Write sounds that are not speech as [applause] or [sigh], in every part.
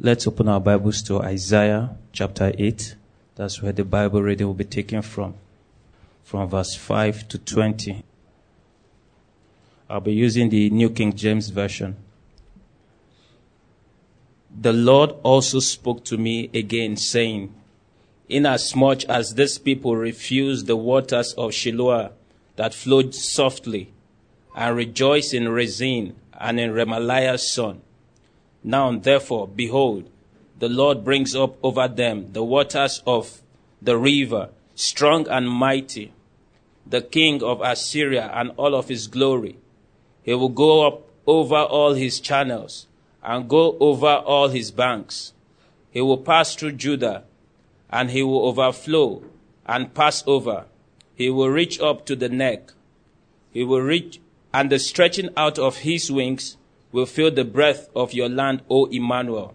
Let's open our Bibles to Isaiah chapter 8. That's where the Bible reading will be taken from, from verse 5 to 20. I'll be using the New King James Version. The Lord also spoke to me again, saying, Inasmuch as this people refuse the waters of Shiloah that flowed softly, and rejoice in Rezin and in Remaliah's son, now therefore, behold, the Lord brings up over them the waters of the river, strong and mighty, the king of Assyria and all of his glory. He will go up over all his channels and go over all his banks. He will pass through Judah and he will overflow and pass over. He will reach up to the neck. He will reach, and the stretching out of his wings will fill the breadth of your land, O Emmanuel.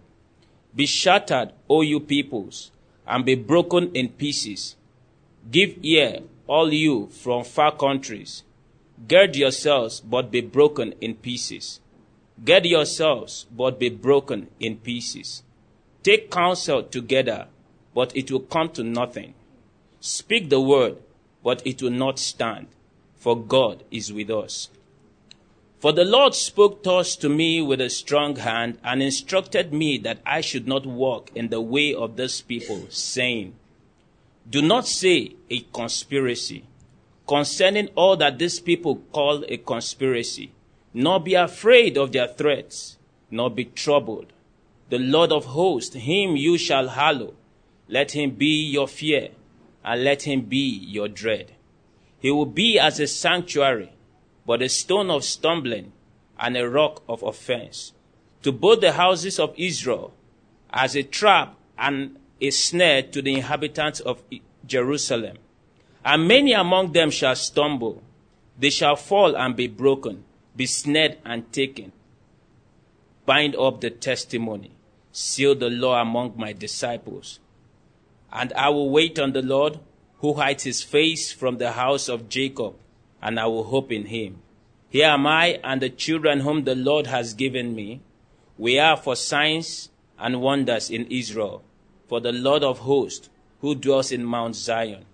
Be shattered, O you peoples, and be broken in pieces. Give ear, all you from far countries. Gird yourselves, but be broken in pieces. Gird yourselves, but be broken in pieces. Take counsel together, but it will come to nothing. Speak the word, but it will not stand, for God is with us. For the Lord spoke thus to me with a strong hand and instructed me that I should not walk in the way of this people, saying, Do not say a conspiracy concerning all that this people call a conspiracy, nor be afraid of their threats, nor be troubled. The Lord of hosts, him you shall hallow. Let him be your fear, and let him be your dread. He will be as a sanctuary but a stone of stumbling and a rock of offense to both the houses of Israel as a trap and a snare to the inhabitants of Jerusalem. And many among them shall stumble. They shall fall and be broken, be snared and taken. Bind up the testimony, seal the law among my disciples. And I will wait on the Lord who hides his face from the house of Jacob and I will hope in him. Here am I and the children whom the Lord has given me. We are for signs and wonders in Israel, for the Lord of hosts who dwells in Mount Zion.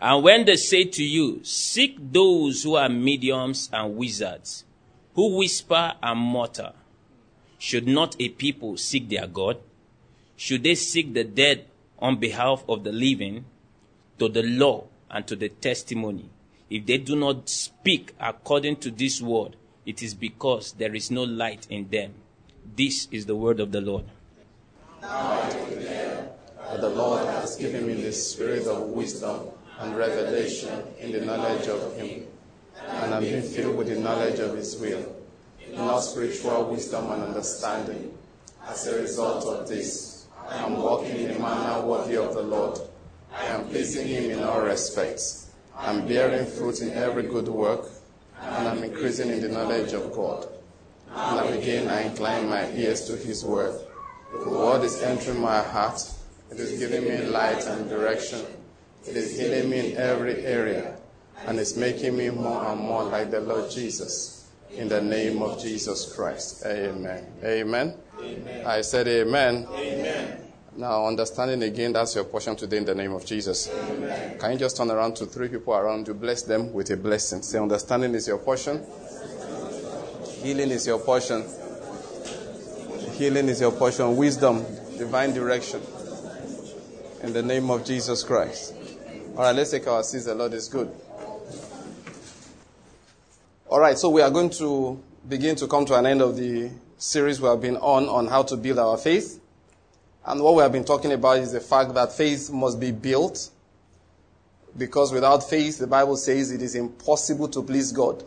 And when they say to you, Seek those who are mediums and wizards, who whisper and mutter, should not a people seek their God? Should they seek the dead on behalf of the living? To the law and to the testimony if they do not speak according to this word, it is because there is no light in them. This is the word of the Lord. Now I declare that the Lord has given me the spirit of wisdom and revelation in the knowledge of Him, and I'm being filled with the knowledge of His will, in all spiritual wisdom and understanding. As a result of this, I am walking in a manner worthy of the Lord. I am pleasing Him in all respects I'm bearing fruit in every good work, and I'm increasing in the knowledge of God. And again I incline my ears to His word. The word is entering my heart. It is giving me light and direction. It is healing me in every area. And it's making me more and more like the Lord Jesus. In the name of Jesus Christ. Amen. Amen. amen. I said amen. Amen. Now, understanding again, that's your portion today in the name of Jesus. Amen. Can you just turn around to three people around you, bless them with a blessing? Say, understanding is your portion, healing is your portion, healing is your portion, wisdom, divine direction. In the name of Jesus Christ. All right, let's take our seats. The Lord is good. All right, so we are going to begin to come to an end of the series we have been on on how to build our faith. And what we have been talking about is the fact that faith must be built because without faith, the Bible says it is impossible to please God.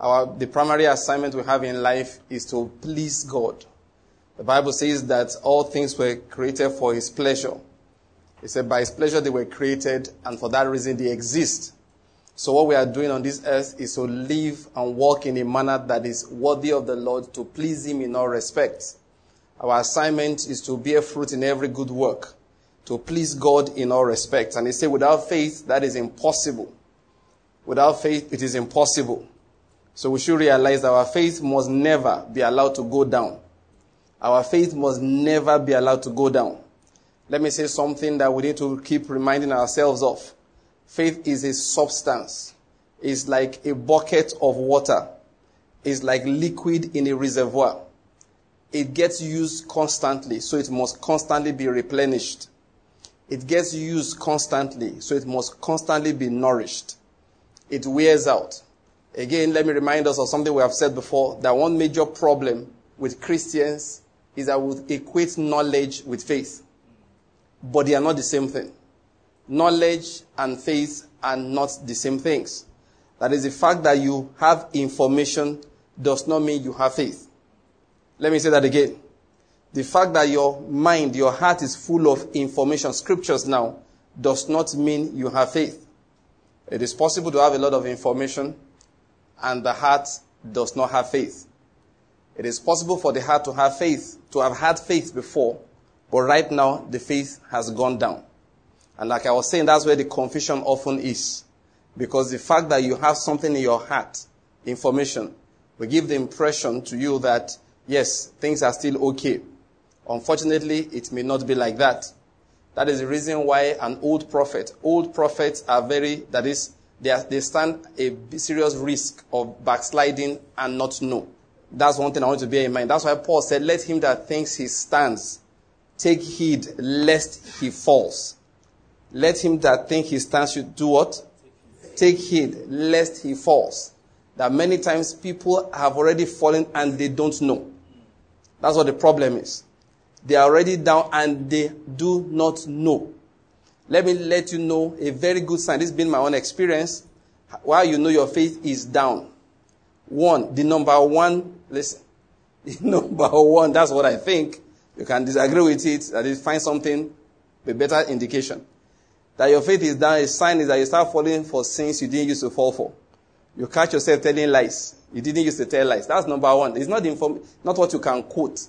Our, the primary assignment we have in life is to please God. The Bible says that all things were created for His pleasure. It said by His pleasure they were created and for that reason they exist. So what we are doing on this earth is to live and walk in a manner that is worthy of the Lord to please Him in all respects. Our assignment is to bear fruit in every good work, to please God in all respects. And they say, without faith, that is impossible. Without faith, it is impossible. So we should realize that our faith must never be allowed to go down. Our faith must never be allowed to go down. Let me say something that we need to keep reminding ourselves of. Faith is a substance. It's like a bucket of water. It's like liquid in a reservoir. It gets used constantly, so it must constantly be replenished. It gets used constantly, so it must constantly be nourished. It wears out. Again, let me remind us of something we have said before that one major problem with Christians is that we equate knowledge with faith. But they are not the same thing. Knowledge and faith are not the same things. That is the fact that you have information does not mean you have faith. Let me say that again. The fact that your mind, your heart is full of information, scriptures now, does not mean you have faith. It is possible to have a lot of information and the heart does not have faith. It is possible for the heart to have faith, to have had faith before, but right now the faith has gone down. And like I was saying, that's where the confusion often is. Because the fact that you have something in your heart, information, will give the impression to you that, yes, things are still okay. Unfortunately, it may not be like that. That is the reason why an old prophet, old prophets are very, that is, they, are, they stand a serious risk of backsliding and not know. That's one thing I want to bear in mind. That's why Paul said, let him that thinks he stands take heed lest he falls. Let him that think he stands should do what? Take heed lest he falls. That many times people have already fallen and they don't know. That's what the problem is. They are already down and they do not know. Let me let you know a very good sign. This has been my own experience. While you know your faith is down. One, the number one, listen, [laughs] the number one, that's what I think. You can disagree with it, that is, find something, a better indication. That your faith is down, a sign is that you start falling for sins you didn't used to fall for. You catch yourself telling lies. You didn't used to tell lies. That's number one. It's not inform, not what you can quote.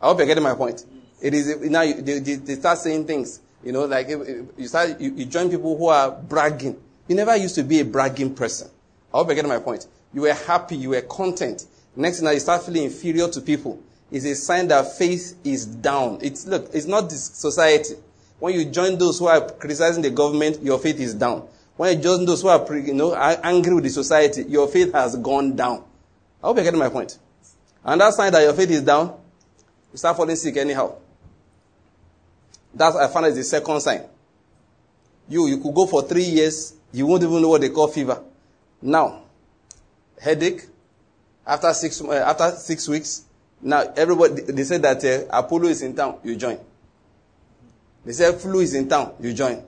I hope you're getting my point. It is now you, they, they, start saying things. You know, like eh, eh, you start you, you join people who are bragging. You never used to be a bragging person. I hope you're getting my point. You were happy. You were content. Next thing, you start feeling inferior to people. It's a sign that faith is down. It's look. It's not this society. When you join those who are criticizing the government, your faith is down. When you join those who are, you know, angry with the society, your faith has gone down. I hope you're getting my point. And that sign that your faith is down, you start falling sick anyhow. That I found is the second sign. You, you could go for three years, you won't even know what they call fever. Now, headache, after six, uh, after six weeks, now everybody, they say that uh, Apollo is in town, you join. They say flu is in town, you join.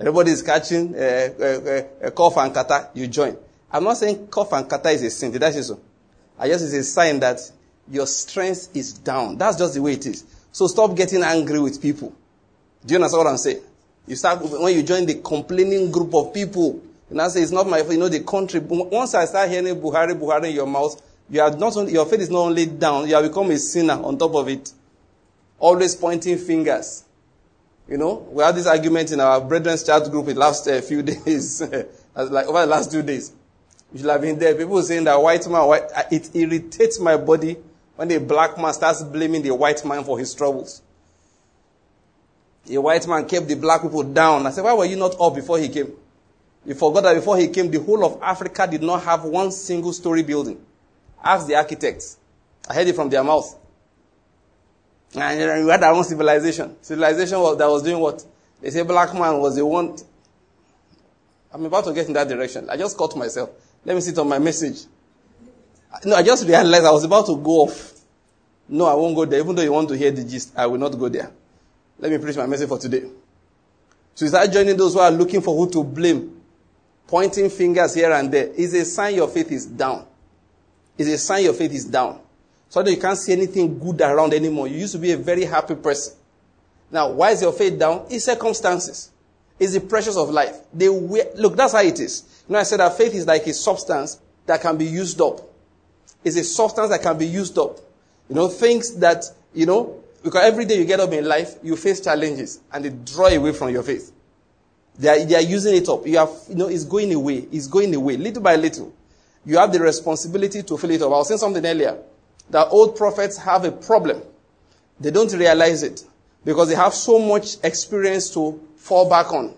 Everybody is catching uh, uh, uh, cough and catarrh, you join. I'm not saying cough and catarrh is a sin. Did I say so? I guess it's a sign that your strength is down. That's just the way it is. So stop getting angry with people. Do you understand what I'm saying? You start when you join the complaining group of people. And I say it's not my fault. You know the country. Once I start hearing Buhari, Buhari in your mouth, you are not your faith is not only down. You have become a sinner on top of it. Always pointing fingers. You know, we had this argument in our brethren's chat group in the last uh, few [laughs] days, like over the last two days. You should have been there. People saying that white man, white, uh, it irritates my body when a black man starts blaming the white man for his troubles. A white man kept the black people down. I said, why were you not up before he came? You forgot that before he came, the whole of Africa did not have one single story building. Ask the architects. I heard it from their mouth. And we had our own civilization. Civilization was, that was doing what? They say black man was the one. I'm about to get in that direction. I just caught myself. Let me sit on my message. No, I just realized I was about to go off. No, I won't go there. Even though you want to hear the gist, I will not go there. Let me preach my message for today. So you start joining those who are looking for who to blame, pointing fingers here and there. Is a sign your faith is down. Is a sign your faith is down. That you can't see anything good around anymore. You used to be a very happy person. Now, why is your faith down? It's circumstances. It's the pressures of life. They look, that's how it is. You know, I said that faith is like a substance that can be used up. It's a substance that can be used up. You know, things that, you know, because every day you get up in life, you face challenges and they draw away from your faith. They are, they are using it up. You have, you know, it's going away. It's going away little by little. You have the responsibility to fill it up. I was saying something earlier that old prophets have a problem. They don't realize it because they have so much experience to fall back on.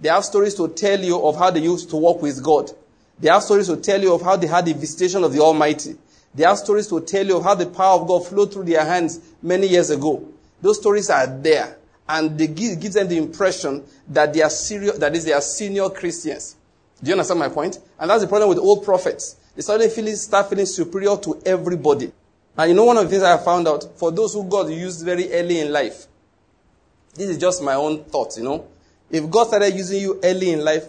They have stories to tell you of how they used to walk with God. They have stories to tell you of how they had the visitation of the Almighty. They have stories to tell you of how the power of God flowed through their hands many years ago. Those stories are there. And they give, gives them the impression that they are serious, that is, they are senior Christians. Do you understand my point? And that's the problem with old prophets. They suddenly feeling, start feeling superior to everybody. And you know one of the things I found out, for those who God used very early in life, this is just my own thought, you know. If God started using you early in life,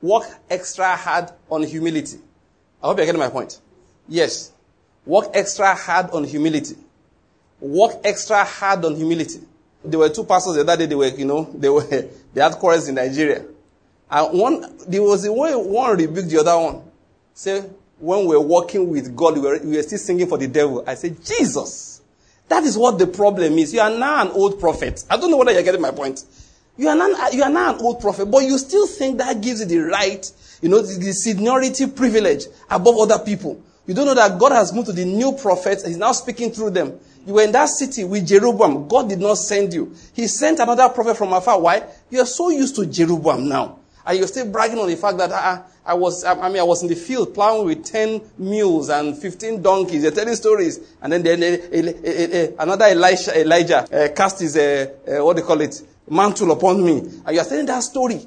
work extra hard on humility. I hope you're getting my point. Yes. Work extra hard on humility. Work extra hard on humility. There were two pastors the other day, they were, you know, they were, [laughs] they had quarrels in Nigeria. And one, there was a way one rebuked the other one. Say, when we were working with God, we were, we were still singing for the devil. I said, Jesus, that is what the problem is. You are now an old prophet. I don't know whether you're getting my point. You are now, you are now an old prophet, but you still think that gives you the right, you know, the, the seniority privilege above other people. You don't know that God has moved to the new prophets. He's now speaking through them. You were in that city with Jeroboam. God did not send you. He sent another prophet from afar. Why? You are so used to Jeroboam now. And you're still bragging on the fact that I, I was, I mean, I was in the field plowing with 10 mules and 15 donkeys. You're telling stories. And then, then uh, uh, uh, another Elijah cast his, what do you call it, mantle upon me. And you're telling that story.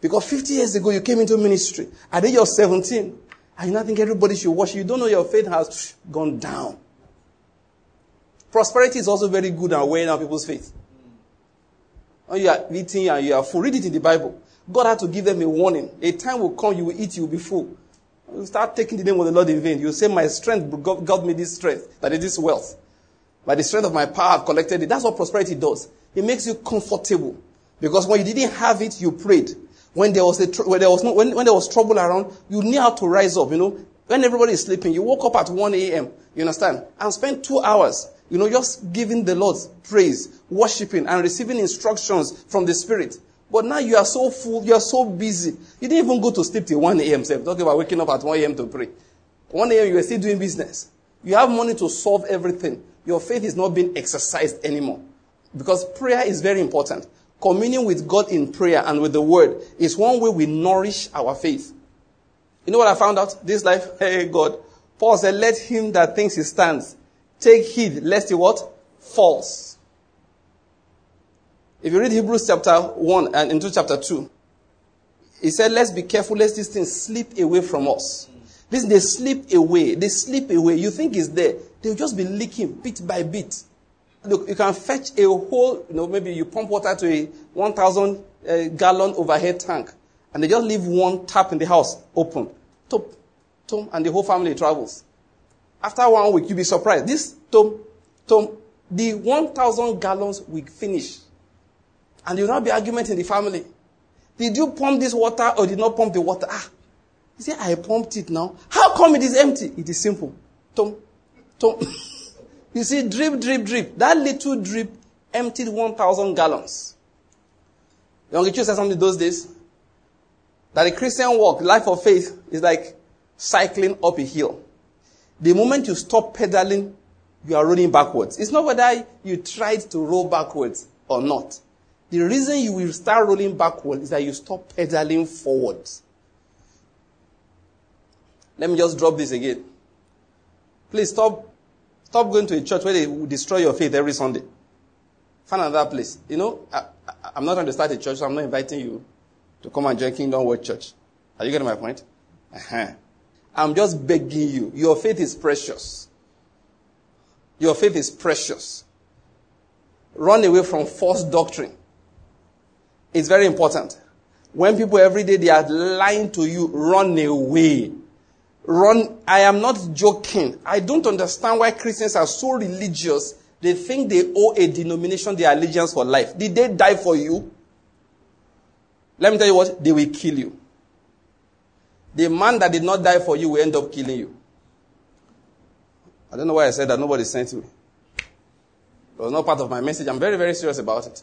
Because 50 years ago you came into ministry. At the age of 17. And you not think everybody should worship. You don't know your faith has gone down. Prosperity is also very good at weighing out people's faith. When you are eating and you are full, read it in the Bible. God had to give them a warning. A time will come, you will eat, you will be full. You start taking the name of the Lord in vain. You say, My strength, God, God me this strength, that it is wealth. By the strength of my power, I've collected it. That's what prosperity does. It makes you comfortable. Because when you didn't have it, you prayed. When there was, a when there was, no, when, when there was trouble around, you knew how to rise up. You know, when everybody is sleeping, you woke up at 1 a.m. You understand? And spent two hours, you know, just giving the Lord praise, worshiping, and receiving instructions from the Spirit. But now you are so full, you are so busy. You didn't even go to sleep till 1 a.m. Say, talking about waking up at 1 a.m. to pray. 1 a.m. you are still doing business. You have money to solve everything. Your faith is not being exercised anymore. Because prayer is very important. Communion with God in prayer and with the word is one way we nourish our faith. You know what I found out? This life, [laughs] hey God. Paul said, let him that thinks he stands take heed lest he what? Falls. If you read Hebrews chapter 1 and into chapter 2, he said, let's be careful lest these things slip away from us. Listen, they slip away. They slip away. You think it's there. They'll just be leaking bit by bit. Look, you can fetch a whole, you know, maybe you pump water to a 1,000 uh, gallon overhead tank, and they just leave one tap in the house open. Top, tom, and the whole family travels. After one week, you'll be surprised. This tom, tom, the 1,000 gallons will finish. And there will not be argument in the family. Did you pump this water or did not pump the water? Ah, you say, I pumped it now. How come it is empty? It is simple. Tom, tom. [laughs] you see, drip, drip, drip. That little drip emptied 1,000 gallons. Yonggi Cho said something those days. That the Christian walk, life of faith, is like cycling up a hill. The moment you stop pedaling, you are rolling backwards. It's not whether you tried to roll backwards or not. The reason you will start rolling backward is that you stop pedaling forward. Let me just drop this again. Please stop, stop going to a church where they will destroy your faith every Sunday. Find another place. You know, I, am not trying to start a church, so I'm not inviting you to come and join Kingdom World Church. Are you getting my point? Uh-huh. I'm just begging you. Your faith is precious. Your faith is precious. Run away from false doctrine. It's very important. When people every day they are lying to you, run away. Run. I am not joking. I don't understand why Christians are so religious. They think they owe a denomination their allegiance for life. Did they die for you? Let me tell you what, they will kill you. The man that did not die for you will end up killing you. I don't know why I said that. Nobody sent me. It was not part of my message. I'm very, very serious about it.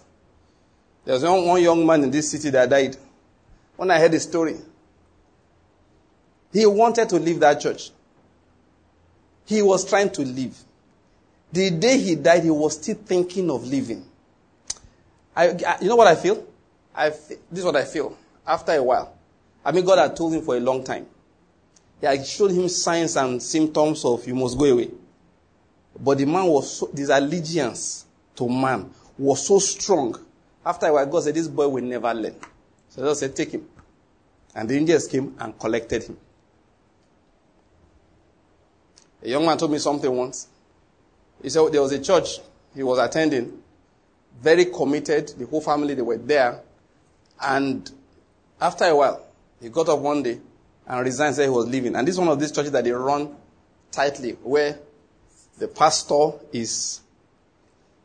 There was one, young man in this city that died. When I heard the story, he wanted to leave that church. He was trying to leave. The day he died, he was still thinking of leaving. I, I, you know what I feel? I this is what I feel. After a while, I mean, God had told him for a long time. He had showed him signs and symptoms of you must go away. But the man was so, this allegiance to man was so strong. After a while, God said, This boy will never learn. So God said, Take him. And the angels came and collected him. A young man told me something once. He said there was a church he was attending, very committed. The whole family, they were there. And after a while, he got up one day and resigned, said he was leaving. And this is one of these churches that they run tightly, where the pastor is.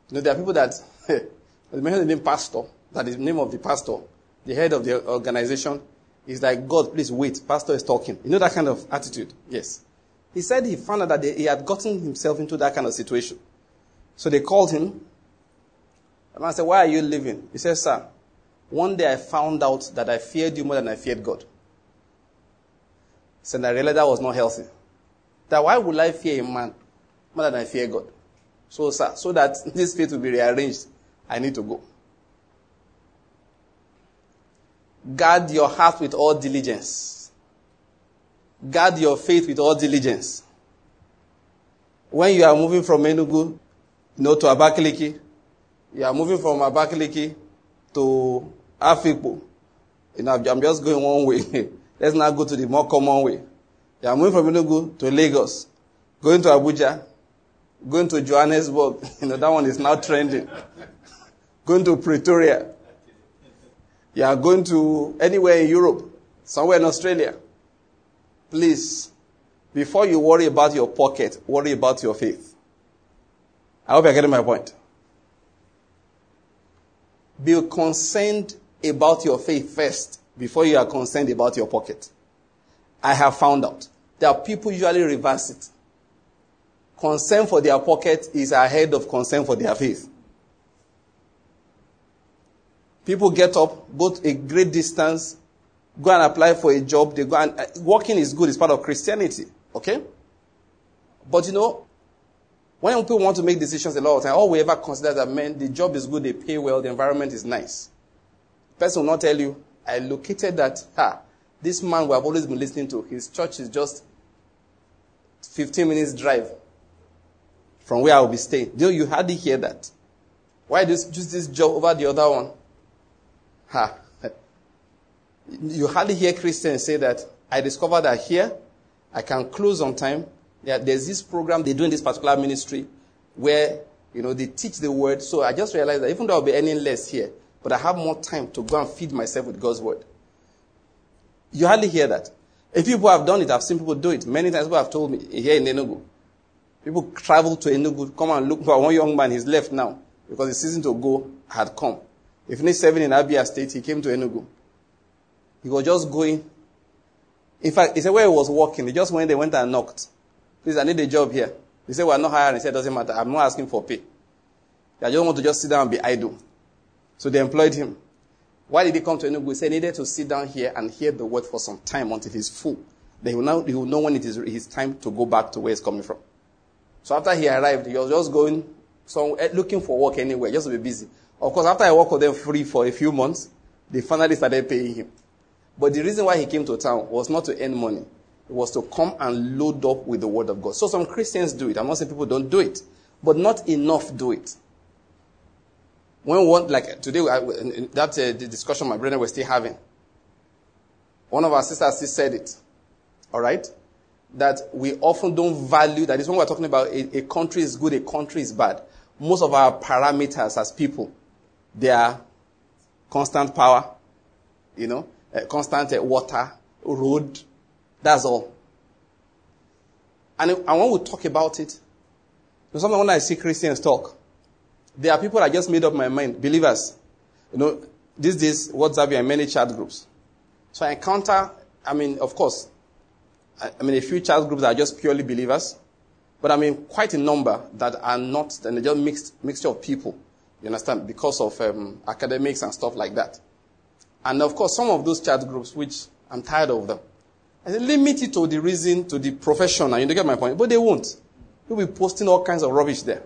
You know, there are people that, [laughs] mention the name pastor, that is the name of the pastor, the head of the organization, is like, God, please wait, pastor is talking. You know that kind of attitude? Yes. He said he found out that they, he had gotten himself into that kind of situation. So they called him. The man said, Why are you leaving? He said, Sir, one day I found out that I feared you more than I feared God. So I realized that was not healthy. That why would I fear a man more than I fear God? So, sir, so that [laughs] this faith will be rearranged, I need to go. Guard your heart with all diligence. Guard your faith with all diligence. When you are moving from Enugu, you know, to Abakaliki, you are moving from Abakaliki to Afikpo. You know, I'm just going one way. [laughs] Let's now go to the more common way. You are moving from Enugu to Lagos, going to Abuja, going to Johannesburg. [laughs] You know, that one is now trending. Going to Pretoria. You are going to anywhere in Europe, somewhere in Australia. Please, before you worry about your pocket, worry about your faith. I hope you're getting my point. Be concerned about your faith first before you are concerned about your pocket. I have found out. Are people usually reverse it. Concern for their pocket is ahead of concern for their faith. People get up, go a great distance, go and apply for a job. They go and uh, working is good. It's part of Christianity. Okay, but you know, when people want to make decisions a lot of time, all we ever consider that man, the job is good, they pay well, the environment is nice. The person will not tell you, I located that. Ha, this man we have always been listening to. His church is just 15 minutes drive from where I will be staying. Do you hardly hear that? Why you choose this job over the other one? Ha. You hardly hear Christians say that I discovered that here I can close on time. Yeah, there's this program they do in this particular ministry where you know they teach the word. So I just realized that even though I'll be earning less here, but I have more time to go and feed myself with God's word. You hardly hear that. If people have done it, I've seen people do it. Many times people have told me here in Enugu. People travel to Enugu, come and look for one young man. He's left now because the season to go had come. He finished seven in Abia State. He came to Enugu. He was just going. In fact, he said where he was working. He just went they went and knocked. Please, I need a job here. He said, we're not hiring. He said, it doesn't matter. I'm not asking for pay. I just want to just sit down and be idle. So they employed him. Why did he come to Enugu? He said he needed to sit down here and hear the word for some time until he's full. Then he will, now, he will know when it is his time to go back to where he's coming from. So after he arrived, he was just going, so eh, looking for work anywhere, just to be busy. Of course, after I worked with them free for a few months, they finally started paying him. But the reason why he came to town was not to earn money. It was to come and load up with the word of God. So some Christians do it. I'm not saying people don't do it. But not enough do it. When one, like today, that uh, the discussion my brother was still having, one of our sisters said it. All right? That we often don't value, that is when we're talking about a, a country is good, a country is bad. Most of our parameters as people, they are constant power, you know, uh, constant uh, water, road. That's all. And, and when we talk about it, sometimes when I see Christians talk, there are people that just made up my mind, believers. You know, these days, WhatsApp and many chat groups. So I encounter, I mean, of course, I, I mean, a few chat groups are just purely believers, but I mean, quite a number that are not, and they're just mixed, mixture of people. You understand? Because of um, academics and stuff like that. And of course, some of those chat groups, which I'm tired of them. I say, limit it to the reason, to the profession, and you don't get my point. But they won't. You'll be posting all kinds of rubbish there.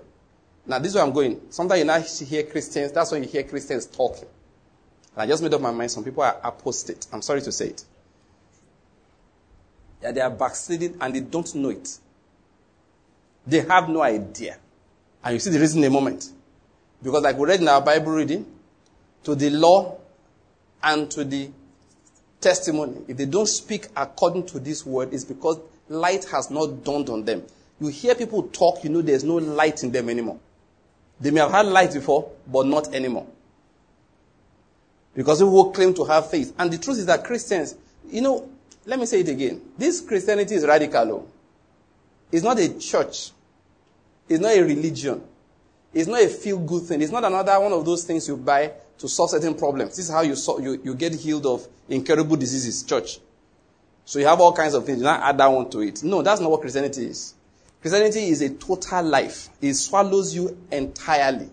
Now, this is where I'm going. Sometimes you now hear Christians, that's when you hear Christians talking. And I just made up my mind, some people are apostate. I'm sorry to say it. Yeah, they are backsliding and they don't know it. They have no idea. And you see the reason in a moment. Because like we read in our Bible reading, to the law and to the testimony, if they don't speak according to this word, it's because light has not dawned on them. You hear people talk, you know there's no light in them anymore. They may have had light before, but not anymore. Because people claim to have faith. And the truth is that Christians, you know, let me say it again. This Christianity is radical. It's not a church. It's not a religion. It's not a feel good thing. It's not another one of those things you buy to solve certain problems. This is how you, solve, you, you get healed of incurable diseases, church. So you have all kinds of things. You not add that one to it. No, that's not what Christianity is. Christianity is a total life. It swallows you entirely.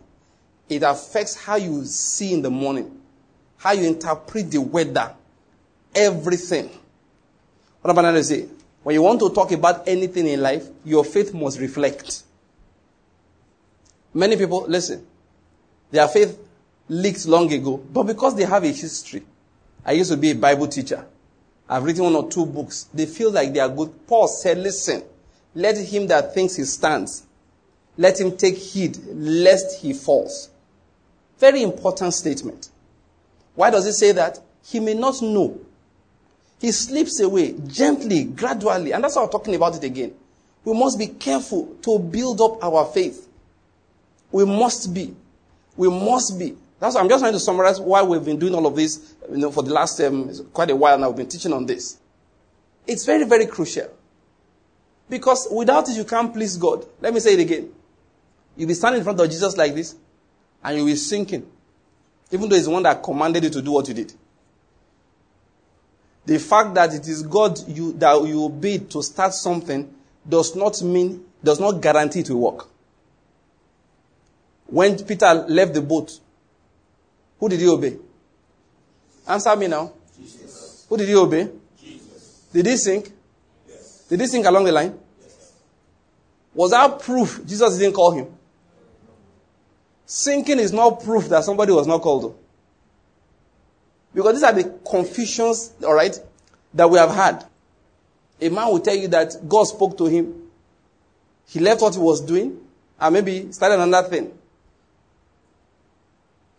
It affects how you see in the morning, how you interpret the weather, everything. What about I say? When you want to talk about anything in life, your faith must reflect. Many people, listen, their faith leaked long ago, but because they have a history. I used to be a Bible teacher. I've written one or two books. They feel like they are good. Paul said, listen, let him that thinks he stands, let him take heed lest he falls. Very important statement. Why does he say that? He may not know. He slips away gently, gradually, and that's why I'm talking about it again. We must be careful to build up our faith. We must be. We must be. That's why I'm just trying to summarize why we've been doing all of this you know, for the last um, quite a while now. We've been teaching on this. It's very, very crucial. Because without it, you can't please God. Let me say it again. You'll be standing in front of Jesus like this, and you'll be sinking. Even though He's the one that commanded you to do what you did. The fact that it is God you, that you obeyed to start something does not mean, does not guarantee it will work. When Peter left the boat, who did he obey? Answer me now. Jesus. Who did he obey? Jesus. Did he sink? Yes. Did he sink along the line? Yes. Was that proof Jesus didn't call him? Sinking is not proof that somebody was not called. Because these are the confusions, all right, that we have had. A man will tell you that God spoke to him. He left what he was doing and maybe started another thing.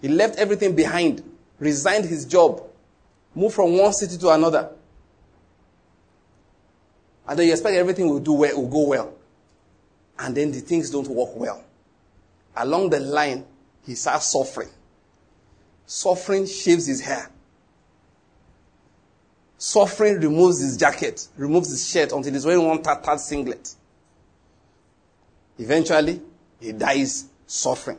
He left everything behind, resigned his job, moved from one city to another. And then you expect everything will do well, will go well. And then the things don't work well. Along the line, he starts suffering. Suffering shaves his hair. Suffering removes his jacket, removes his shirt until he's wearing one tattered singlet. Eventually, he dies suffering.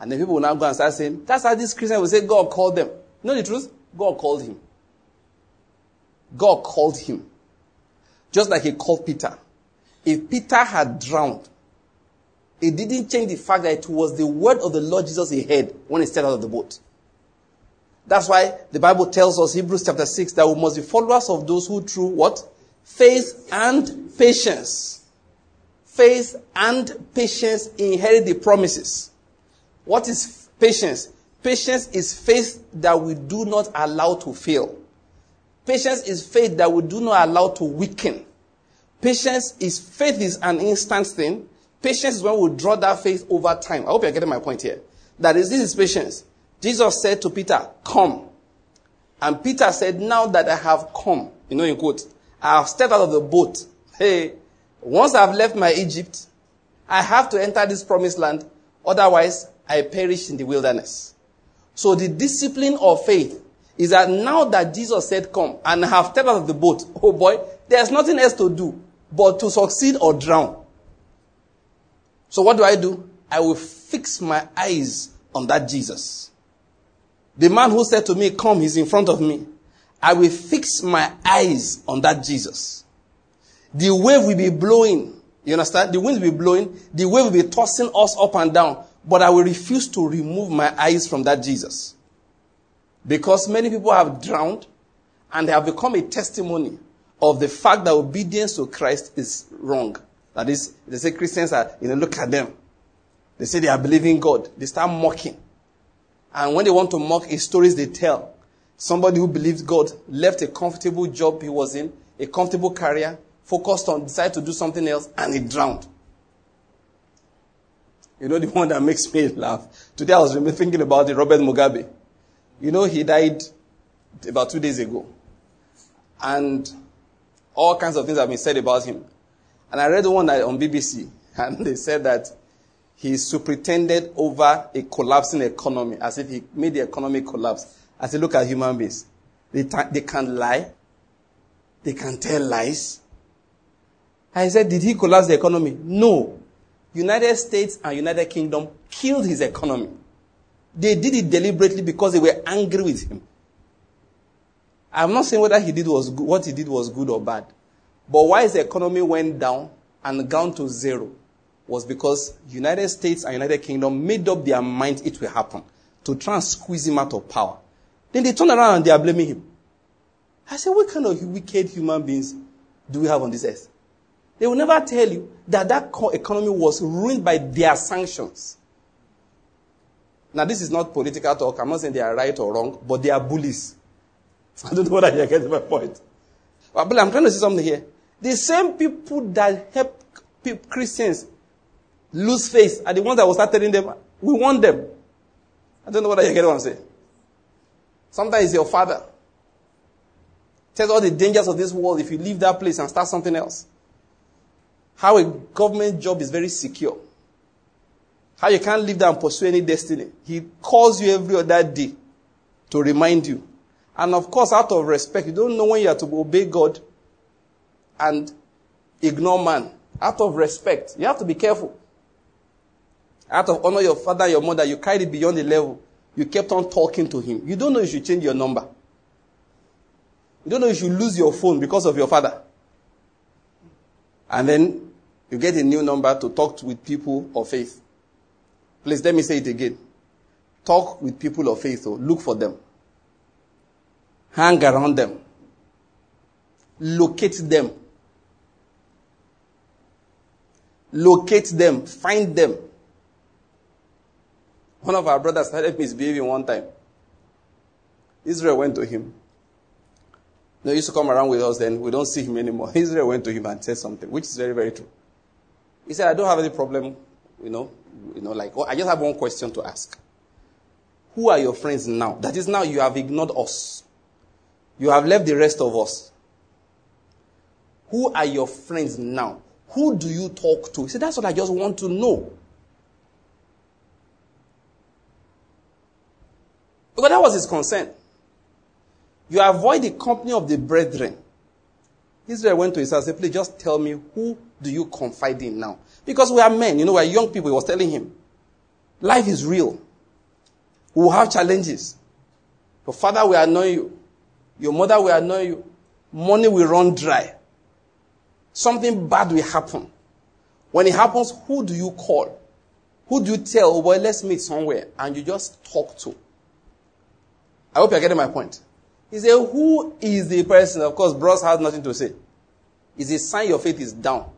And then people will now go and start saying, that's how this Christian will say God called them. You know the truth? God called him. God called him. Just like he called Peter. If Peter had drowned, it didn't change the fact that it was the word of the Lord Jesus he heard when he stepped out of the boat. That's why the Bible tells us, Hebrews chapter 6, that we must be followers of those who through what? Faith and patience. Faith and patience inherit the promises. What is patience? Patience is faith that we do not allow to fail. Patience is faith that we do not allow to weaken. Patience is faith is an instant thing. Patience is when we draw that faith over time. I hope you're getting my point here. That is, this is patience. Jesus said to Peter, come. And Peter said, now that I have come, you know, in quote, I have stepped out of the boat. Hey, once I've left my Egypt, I have to enter this promised land. Otherwise, I perish in the wilderness. So the discipline of faith is that now that Jesus said, Come, and have stepped out of the boat, oh boy, there's nothing else to do but to succeed or drown. So what do I do? I will fix my eyes on that Jesus. The man who said to me, Come, he's in front of me. I will fix my eyes on that Jesus. The wave will be blowing. You understand? The wind will be blowing. The wave will be tossing us up and down. But I will refuse to remove my eyes from that Jesus. Because many people have drowned and they have become a testimony of the fact that obedience to Christ is wrong. That is, they say Christians are, you know, look at them. They say they are believing God. They start mocking. And when they want to mock his stories they tell, somebody who believes God left a comfortable job he was in, a comfortable career, focused on, decided to do something else, and he drowned. You know the one that makes me laugh? Today I was thinking about it, Robert Mugabe. You know, he died about two days ago. And all kinds of things have been said about him. And I read one on BBC, [laughs] and they said that he superintended over a collapsing economy, as if he made the economy collapse. As you look at human beings, they, they can lie, they can tell lies. I said, did he collapse the economy? No. United States and United Kingdom killed his economy. They did it deliberately because they were angry with him. I'm not saying whether he did was good, what he did was good or bad. But why his economy went down and gone to zero was because United States and United Kingdom made up their mind it will happen to try and squeeze him out of power. Then they turn around and they are blaming him. I said, what kind of wicked human beings do we have on this earth? They will never tell you that that economy was ruined by their sanctions. Now, this is not political talk. I'm not saying they are right or wrong, but they are bullies. [laughs] I don't know whether you're getting my point. But I'm trying to say something here. The same people that help Christians lose faith are the ones that will start telling them, we want them. I don't know whether you get what I'm saying. Sometimes it's your father. Tells all the dangers of this world if you leave that place and start something else. How a government job is very secure. How you can't live there and pursue any destiny. He calls you every other day to remind you. And of course, out of respect, you don't know when you have to obey God and ignore man. Out of respect, you have to be careful. Out of honor your father and your mother, you carried it beyond the level. You kept on talking to him. You don't know if you change your number. You don't know if you lose your phone because of your father. And then you get a new number to talk with people of faith. Please let me say it again. Talk with people of faith or look for them. Hang around them. Locate them. Locate them. Find them. One of our brothers started misbehaving one time. Israel went to him. No, he used to come around with us then. We don't see him anymore. [laughs] Israel went to him and said something, which is very, very true. He said, I don't have any problem, you know, you know, like, I just have one question to ask. Who are your friends now? That is now you have ignored us. You have left the rest of us. Who are your friends now? Who do you talk to? He said, that's what I just want to know. Because that was his concern. You avoid the company of the brethren. Israel went to his house and said, please just tell me who do you confide in now? Because we are men, you know, we are young people. He was telling him, life is real. We will have challenges. Your father will annoy you. Your mother will annoy you. Money will run dry. Something bad will happen. When it happens, who do you call? Who do you tell, oh boy, let's meet somewhere? And you just talk to. I hope you're getting my point. He said, Who is the person? Of course, bros has nothing to say. It's a sign your faith is down.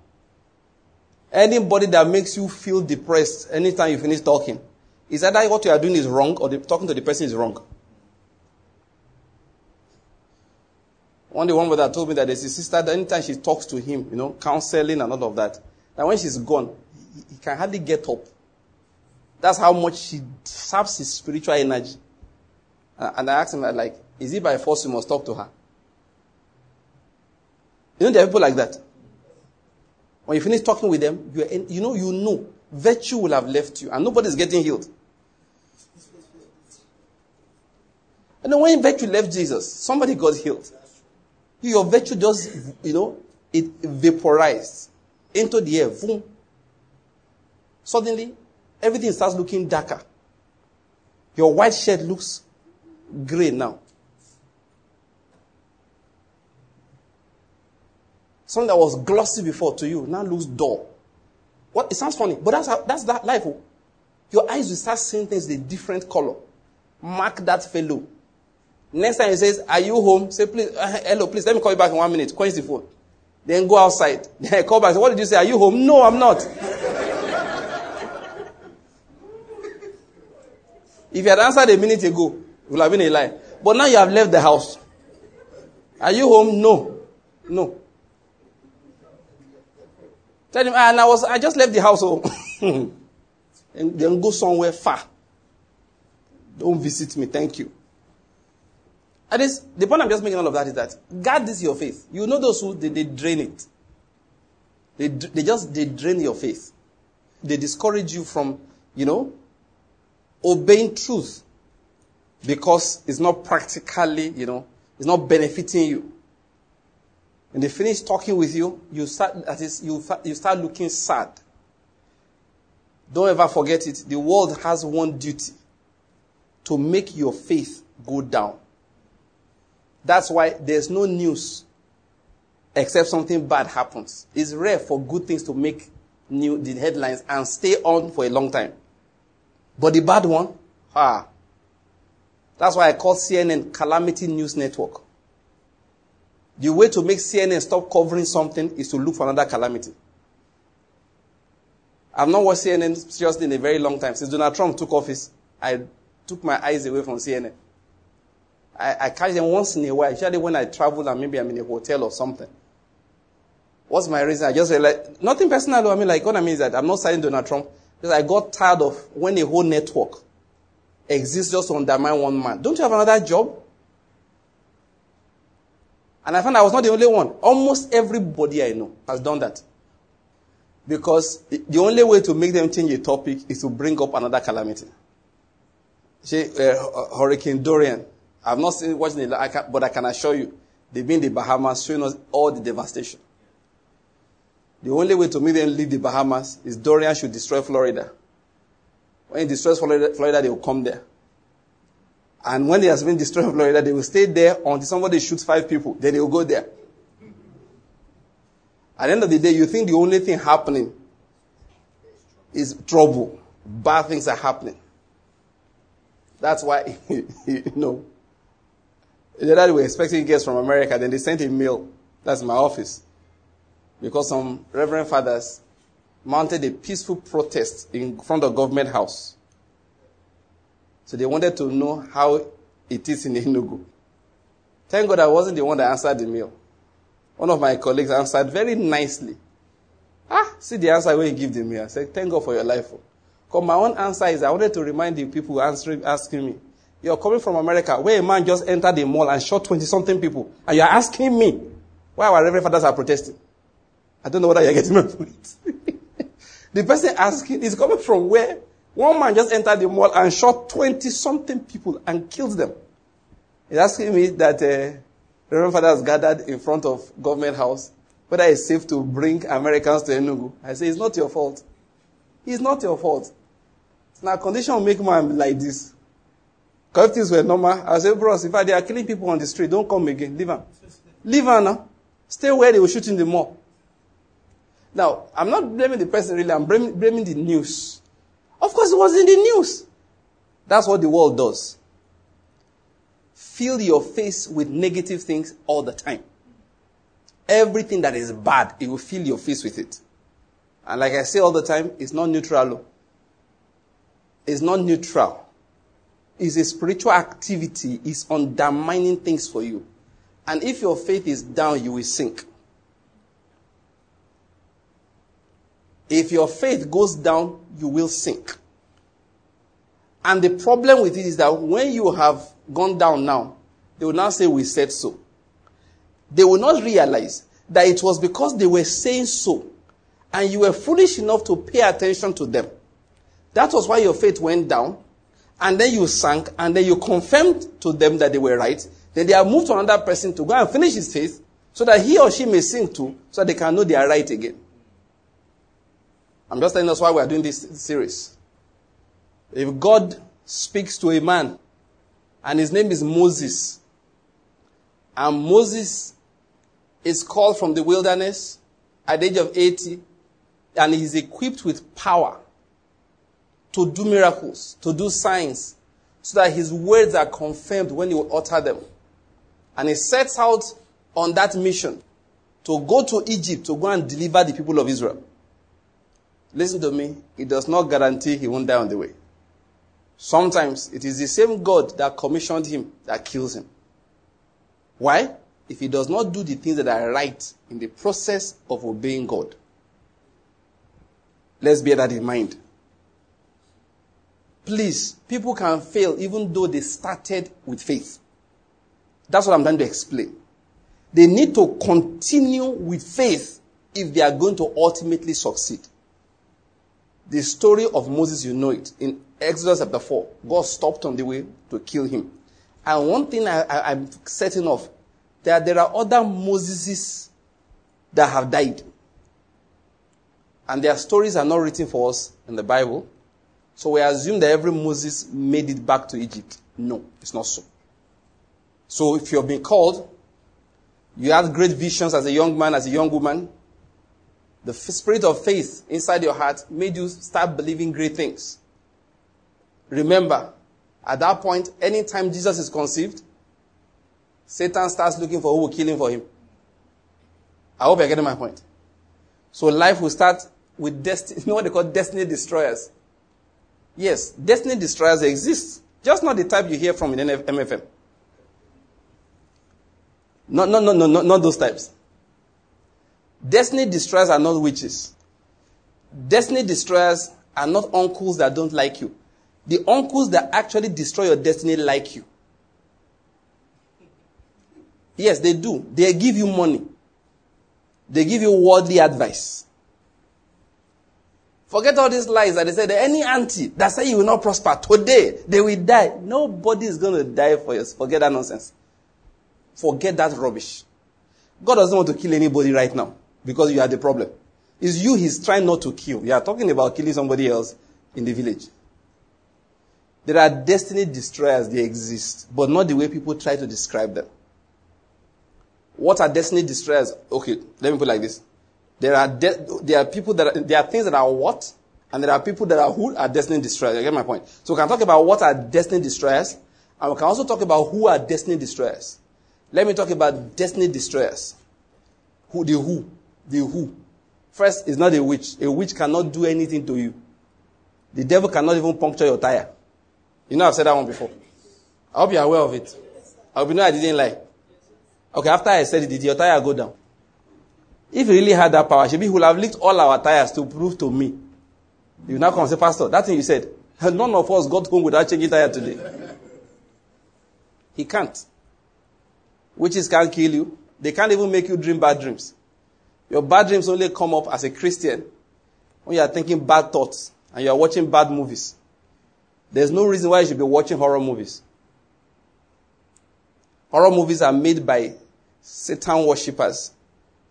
Anybody that makes you feel depressed anytime you finish talking, is either what you are doing is wrong or the, talking to the person is wrong. One day, one brother told me that there's a sister that anytime she talks to him, you know, counseling and all of that, that when she's gone, he, he can hardly get up. That's how much she saps his spiritual energy. And I asked him, like, is it by force you must talk to her? You know, there are people like that. When you finish talking with them, you, in, you know, you know, virtue will have left you, and nobody's getting healed. And when virtue left Jesus, somebody got healed. Your virtue just, you know, it vaporized into the air. Boom. Suddenly, everything starts looking darker. Your white shirt looks gray now. Something that was glossy before to you now looks dull. What? It sounds funny, but that's how, that's that life. Oh. Your eyes will start seeing things in a different color. Mark that fellow. Next time he says, "Are you home?" Say, "Please, uh, hello, please. Let me call you back in one minute." Quench the phone. Then go outside. [laughs] Then I call back. Say, "What did you say? Are you home?" No, I'm not. [laughs] If you had answered a minute ago, it would have been a lie. But now you have left the house. Are you home? No. No. Tell him, ah, and I was, I just left the house. Oh. [laughs] and then go somewhere far. Don't visit me. Thank you. And the point I'm just making all of that is that guard this your faith. You know those who they, they drain it. They, they just they drain your faith. They discourage you from, you know, obeying truth because it's not practically, you know, it's not benefiting you. When they finish talking with you, you start, that is, you, you start looking sad. Don't ever forget it. The world has one duty to make your faith go down. That's why there's no news except something bad happens. It's rare for good things to make new the headlines and stay on for a long time. But the bad one, ah, that's why I call CNN Calamity News Network. The way to make CNN stop covering something is to look for another calamity. I've not watched CNN seriously in a very long time. Since Donald Trump took office, I took my eyes away from CNN. I, I catch them once in a while, usually when I travel and maybe I'm in a hotel or something. What's my reason? I just realized, nothing personal, I mean, like, what I mean is that I'm not citing Donald Trump, because I got tired of when a whole network exists just to undermine one man. Don't you have another job? And I found I was not the only one. Almost everybody I know has done that. Because the only way to make them change a topic is to bring up another calamity. See, uh, Hurricane Dorian. I've not seen watching it, but I can assure you, they've been in the Bahamas showing us all the devastation. The only way to make them leave the Bahamas is Dorian should destroy Florida. When he destroys Florida, Florida, they will come there. And when he has been destroyed in Florida, they will stay there until somebody shoots five people. Then they will go there. At the end of the day, you think the only thing happening is trouble. Bad things are happening. That's why, [laughs] you know, the other day we were expecting guests from America, then they sent a mail. That's my office. Because some reverend fathers mounted a peaceful protest in front of government house. So they wanted to know how it is in Enugu. Thank God I wasn't the one that answered the mail. One of my colleagues answered very nicely. Ah, see the answer when you give the mail. I said, thank God for your life. Because my own answer is I wanted to remind the people answering, asking me, you're coming from America where a man just entered the mall and shot 20 something people. And you're asking me why our reverend fathers are protesting. I don't know whether you're getting my point. [laughs] the person asking is coming from where one man just entered the mall and shot 20 something people and killed them. He's asking me that uh, Reverend Father has gathered in front of government house whether it's safe to bring Americans to Enugu. I say, it's not your fault. It's not your fault. Now, condition will make man like this. Because if things were normal, I say, bros, if they are killing people on the street, don't come again. Leave them. Leave them now. Stay where they were shooting the mall. Now, I'm not blaming the person really, I'm blaming, blaming the news. Of course, it was in the news. That's what the world does. Fill your face with negative things all the time. Everything that is bad, it will fill your face with it. And like I say all the time, it's not neutral. Oh. It's not neutral. It's a spiritual activity. It's undermining things for you. And if your faith is down, you will sink. If your faith goes down, you will sink. And the problem with it is that when you have gone down now, they will now say, We said so. They will not realize that it was because they were saying so, and you were foolish enough to pay attention to them. That was why your faith went down, and then you sank, and then you confirmed to them that they were right. Then they have moved to another person to go and finish his faith, so that he or she may sink too, so that they can know they are right again. I'm just telling us why we are doing this series. If God speaks to a man, and his name is Moses, and Moses is called from the wilderness at the age of 80, and he's equipped with power to do miracles, to do signs, so that his words are confirmed when he will utter them. And he sets out on that mission to go to Egypt to go and deliver the people of Israel. Listen to me. It does not guarantee he won't die on the way. Sometimes it is the same God that commissioned him that kills him. Why? If he does not do the things that are right in the process of obeying God. Let's bear that in mind. Please, people can fail even though they started with faith. That's what I'm trying to explain. They need to continue with faith if they are going to ultimately succeed. The story of Moses, you know it. In Exodus chapter 4, God stopped on the way to kill him. And one thing I, am certain of, that there are other Moseses that have died. And their stories are not written for us in the Bible. So we assume that every Moses made it back to Egypt. No, it's not so. So if you've been called, you had great visions as a young man, as a young woman, the spirit of faith inside your heart made you start believing great things. Remember, at that point, anytime Jesus is conceived, Satan starts looking for who will kill him for him. I hope you're getting my point. So life will start with destiny, [laughs] you know what they call destiny destroyers. Yes, destiny destroyers exist. Just not the type you hear from in MFM. No, no, no, no, no, not those types. Destiny destroyers are not witches. Destiny destroyers are not uncles that don't like you. The uncles that actually destroy your destiny like you. Yes, they do. They give you money. They give you worldly advice. Forget all these lies that they said. Any auntie that say you will not prosper today, they will die. Nobody is going to die for you. Forget that nonsense. Forget that rubbish. God doesn't want to kill anybody right now because you are the problem. It's you he's trying not to kill. You are talking about killing somebody else in the village. There are destiny destroyers, they exist, but not the way people try to describe them. What are destiny destroyers? Okay, let me put it like this. There are, de- there are people that are, there are things that are what, and there are people that are who are destiny destroyers. You get my point? So we can talk about what are destiny destroyers, and we can also talk about who are destiny destroyers. Let me talk about destiny destroyers. Who, the who. The who. First, is not a witch. A witch cannot do anything to you. The devil cannot even puncture your tire. You know I've said that one before. I hope you're aware of it. I hope you know I didn't lie. Okay, after I said it, did your tire go down? If he really had that power, he would have licked all our tires to prove to me. You now come and say, Pastor, that thing you said, [laughs] none of us got home without changing tire today. He can't. Witches can't kill you. They can't even make you dream bad dreams. Your bad dreams only come up as a Christian when you are thinking bad thoughts and you are watching bad movies. There's no reason why you should be watching horror movies. Horror movies are made by Satan worshippers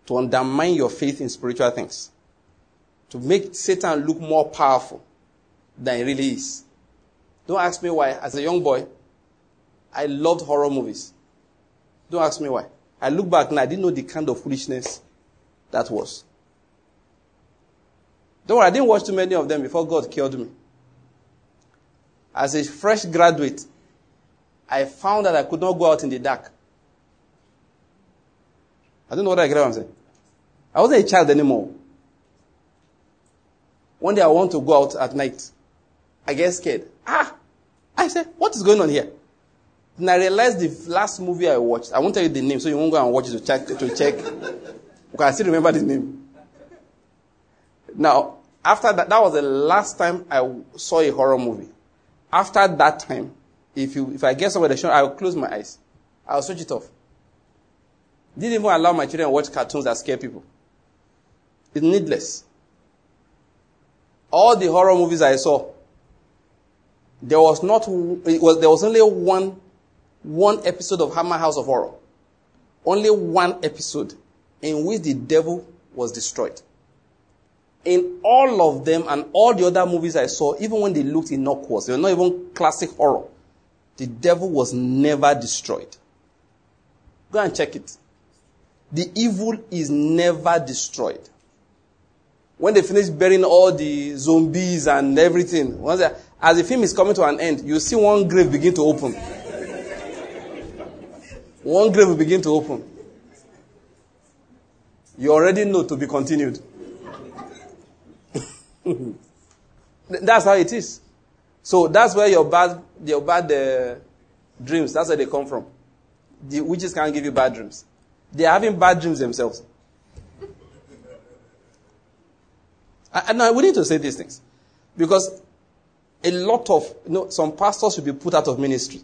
to undermine your faith in spiritual things. To make Satan look more powerful than he really is. Don't ask me why. As a young boy, I loved horror movies. Don't ask me why. I look back and I didn't know the kind of foolishness that was. Don't worry, I didn't watch too many of them before God killed me. As a fresh graduate, I found that I could not go out in the dark. I don't know what I get what I'm saying. I wasn't a child anymore. One day I want to go out at night. I get scared. Ah! I said, what is going on here? And I realized the last movie I watched, I won't tell you the name, so you won't go and watch it to check, to check. I still remember the name. Now, after that, that was the last time I saw a horror movie. After that time, if you, if I get somewhere to show, I'll close my eyes. I'll switch it off. Didn't even allow my children to watch cartoons that scare people. It's needless. All the horror movies I saw, there was not, it was, there was only one one episode of Hammer House of Horror. Only one episode in which the devil was destroyed. In all of them and all the other movies I saw, even when they looked innocuous, they were not even classic horror, the devil was never destroyed. Go and check it. The evil is never destroyed. When they finish burying all the zombies and everything, as the film is coming to an end, you see one grave begin to open. One grave will begin to open. You already know to be continued. [laughs] That's how it is. So that's where your bad, your bad uh, dreams, that's where they come from. The witches can't give you bad dreams. They are having bad dreams themselves. And now we need to say these things. Because a lot of, you know, some pastors should be put out of ministry.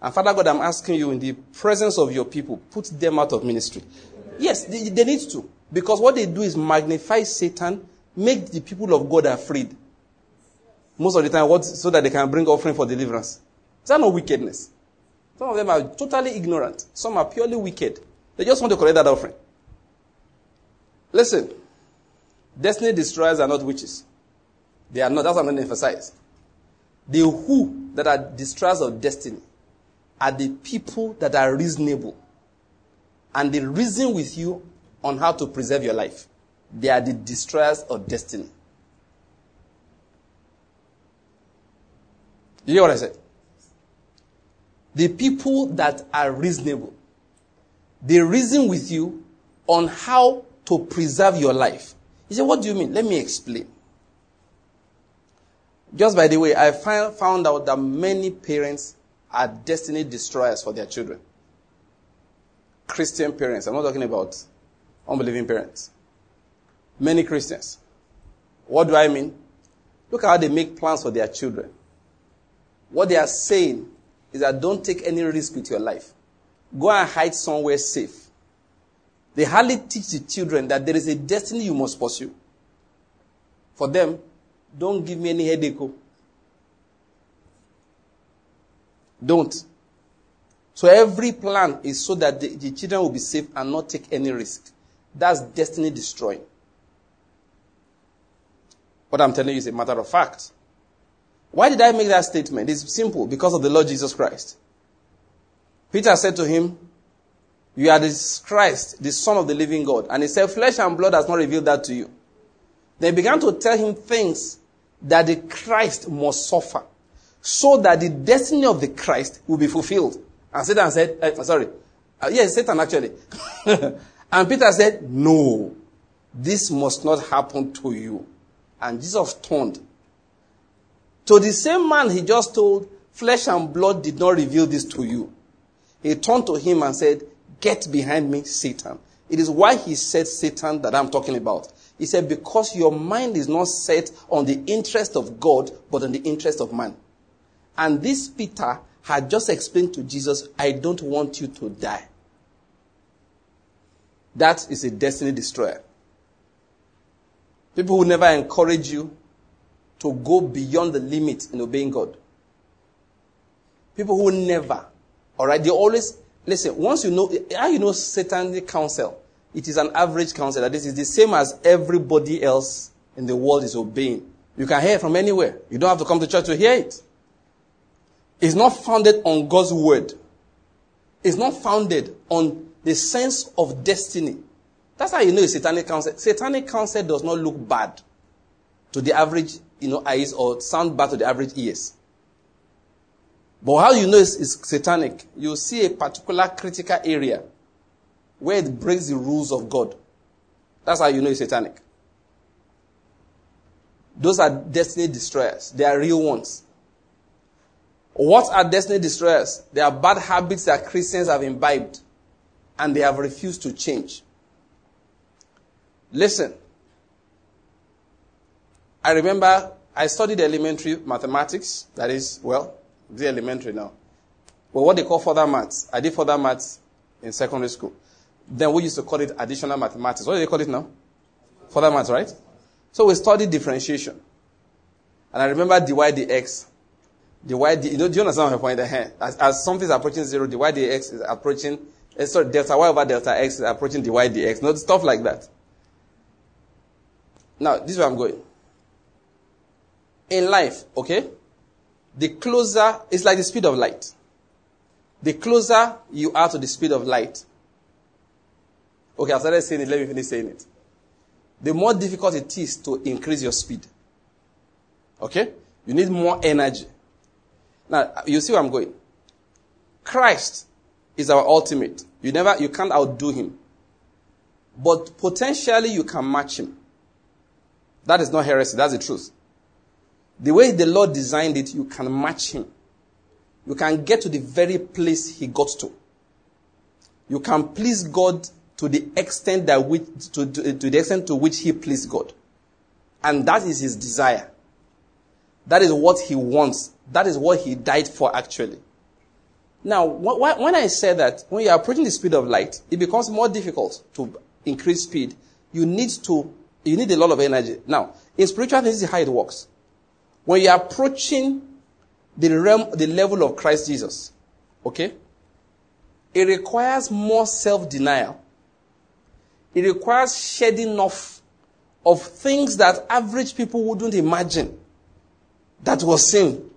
And Father God, I'm asking you in the presence of your people, put them out of ministry. Yes, they, they need to. Because what they do is magnify Satan, make the people of God afraid. Most of the time, what, so that they can bring offering for deliverance. Is that not wickedness? Some of them are totally ignorant. Some are purely wicked. They just want to collect that offering. Listen, destiny destroyers are not witches. They are not. That's what I'm going to emphasize. The who that are destroyers of destiny are the people that are reasonable and they reason with you on how to preserve your life. They are the destroyers of destiny. You hear what I said? The people that are reasonable, they reason with you on how to preserve your life. You say, What do you mean? Let me explain. Just by the way, I found out that many parents are destiny destroyers for their children. Christian parents. I'm not talking about unbelieving parents. Many Christians. What do I mean? Look at how they make plans for their children. What they are saying is that don't take any risk with your life. Go and hide somewhere safe. They hardly teach the children that there is a destiny you must pursue. For them, don't give me any headache. Oh. Don't. So every plan is so that the, the, children will be safe and not take any risk. That's destiny destroying. What I'm telling you is a matter of fact. Why did I make that statement? It's simple. Because of the Lord Jesus Christ. Peter said to him, You are the Christ, the Son of the living God. And he said, Flesh and blood has not revealed that to you. They began to tell him things that the Christ must suffer so that the destiny of the Christ will be fulfilled. And Satan said, uh, sorry, uh, yes, Satan actually. [laughs] and Peter said, no, this must not happen to you. And Jesus turned. To the same man he just told, flesh and blood did not reveal this to you. He turned to him and said, get behind me, Satan. It is why he said Satan that I'm talking about. He said, because your mind is not set on the interest of God, but on the interest of man. And this Peter had just explained to Jesus, I don't want you to die. That is a destiny destroyer. People who never encourage you to go beyond the limit in obeying God. People who never, alright, they always, listen, once you know, how you know satanic counsel, it is an average counsel. That this is the same as everybody else in the world is obeying. You can hear it from anywhere. You don't have to come to church to hear it. It's not founded on God's word. It's not founded on the sense of destiny. That's how you know it's satanic counsel. Satanic counsel does not look bad to the average, you know, eyes or sound bad to the average ears. But how you know it's, it's satanic? You see a particular critical area where it breaks the rules of God. That's how you know it's satanic. Those are destiny destroyers. They are real ones. What are destiny destroyers? They are bad habits that Christians have imbibed and they have refused to change. Listen. I remember I studied elementary mathematics. That is, well, the elementary now. But what they call further maths. I did further maths in secondary school. Then we used to call it additional mathematics. What do they call it now? Further maths, right? So we studied differentiation. And I remember dy dx. The y, you know, do you understand my point? Here? As, as something is approaching zero, dy dx is approaching, uh, sorry, delta y over delta x is approaching the y dx. No, stuff like that. Now, this is where I'm going. In life, okay, the closer, it's like the speed of light. The closer you are to the speed of light, Okay, I started saying it. Let me finish saying it. The more difficult it is to increase your speed. Okay? You need more energy. Now, you see where I'm going. Christ is our ultimate. You never, you can't outdo him. But potentially you can match him. That is not heresy. That's the truth. The way the Lord designed it, you can match him. You can get to the very place he got to. You can please God to the extent that which, to, to, to the extent to which he pleased God. And that is his desire. That is what he wants. That is what he died for actually. Now, when I say that, when you are approaching the speed of light, it becomes more difficult to increase speed. You need to, you need a lot of energy. Now, in spiritual things, this is how it works. When you are approaching the realm, the level of Christ Jesus, okay, it requires more self-denial. It requires shedding off of things that average people wouldn't imagine that was sin.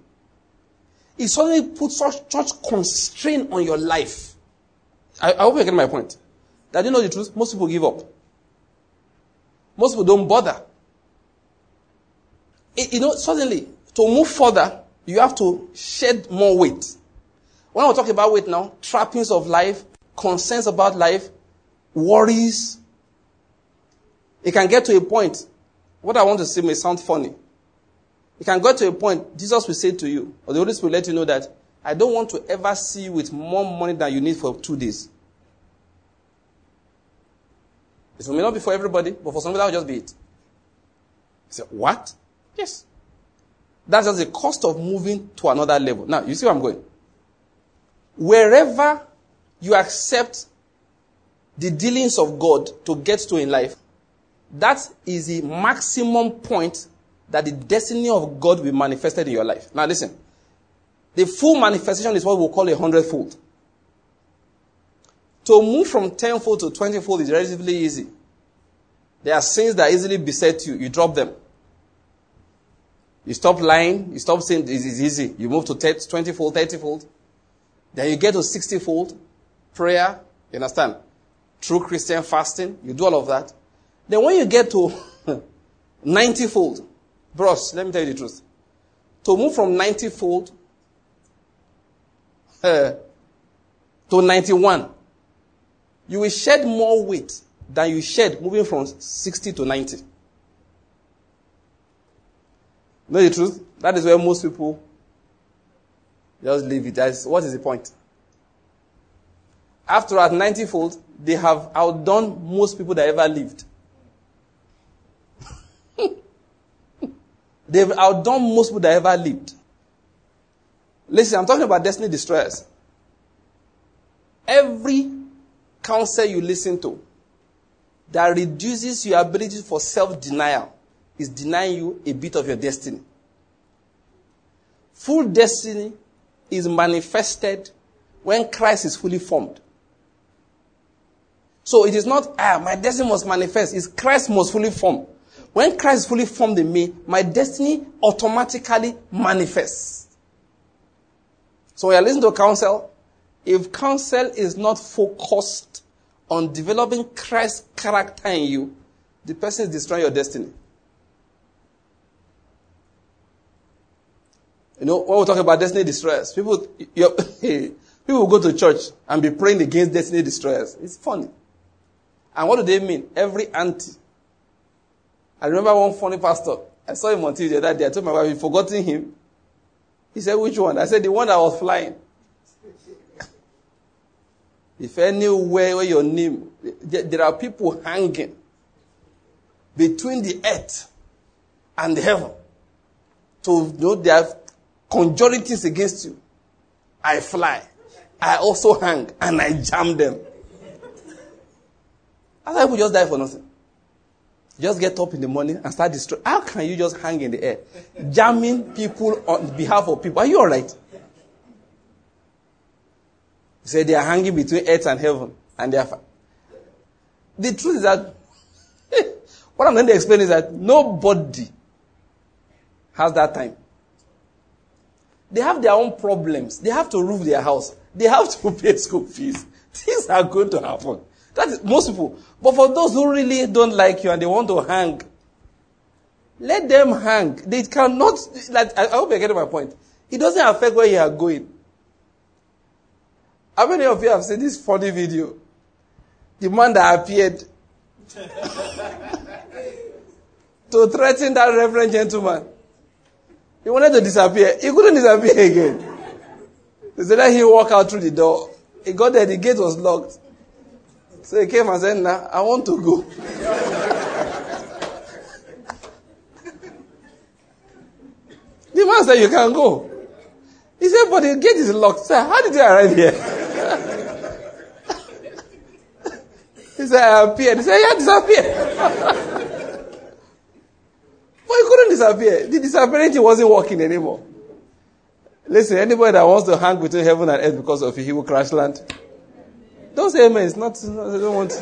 It suddenly puts such, such constraint on your life. I, I hope you get my point. That you know the truth? Most people give up. Most people don't bother. It, you know, suddenly, to move further, you have to shed more weight. When we talk about weight now, trappings of life, concerns about life, worries, it can get to a point. What I want to say may sound funny. It can get to a point, Jesus will say to you, or the Holy Spirit will let you know that I don't want to ever see you with more money than you need for two days. It may not be for everybody, but for some people that will just be it. You say, what? Yes. That's just the cost of moving to another level. Now, you see where I'm going. Wherever you accept the dealings of God to get to in life, that is the maximum point that the destiny of God will be manifested in your life. Now listen. The full manifestation is what we'll call a hundredfold. To move from tenfold to twentyfold is relatively easy. There are sins that easily beset you. You drop them. You stop lying. You stop saying it's easy. You move to 20fold, 30fold. Then you get to 60fold. Prayer. You understand? True Christian fasting. You do all of that. Then when you get to [laughs] 90fold, bros, let me tell you the truth. To move from 90fold uh, to 91, you will shed more weight than you shed moving from 60 to 90. Know the truth? That is where most people just leave it. That's, what is the point? After at 90 fold, they have outdone most people that ever lived. They've outdone most people that ever lived. Listen, I'm talking about destiny destroyers. Every counsel you listen to that reduces your ability for self denial is denying you a bit of your destiny. Full destiny is manifested when Christ is fully formed. So it is not, ah, my destiny must manifest. It's Christ must fully form. When Christ is fully formed in me, my destiny automatically manifests. So when you listen to counsel, if counsel is not focused on developing Christ's character in you, the person is destroying your destiny. You know, when we talk about destiny destroyers, people, [laughs] people go to church and be praying against destiny destroyers. It's funny. And what do they mean? Every auntie. I remember one funny pastor. I saw him on TV the other day. I told my wife, you've forgotten him. He said, which one? I said, the one that was flying. [laughs] If anywhere where your name, there are people hanging between the earth and the heaven. To know they are conjuring things against you. I fly. I also hang and I jam them. Other people just die for nothing. Just get up in the morning and start destroying. How can you just hang in the air? Jamming people on behalf of people. Are you alright? He said they are hanging between earth and heaven, and they are. The truth is that [laughs] what I'm going to explain is that nobody has that time. They have their own problems. They have to roof their house. They have to [laughs] pay school fees. Things are going to happen. That is most people. But for those who really don't like you and they want to hang, let them hang. They cannot. Like, I hope you're getting my point. It doesn't affect where you are going. How many of you have seen this funny video? The man that appeared [laughs] to threaten that reverend gentleman. He wanted to disappear. He couldn't disappear again. They said that he walk out through the door. He got there, the gate was locked. So he came and said, nah, I want to go. [laughs] the man said, you can go. He said, but the gate is locked. Sir, how did you arrive here? [laughs] he said, I appeared. He said, yeah, disappear. [laughs] but he couldn't disappear. The disappearing wasn't working anymore. Listen, anybody that wants to hang between heaven and earth because of you, he will crash land. Don't say amen. It's not, I don't want.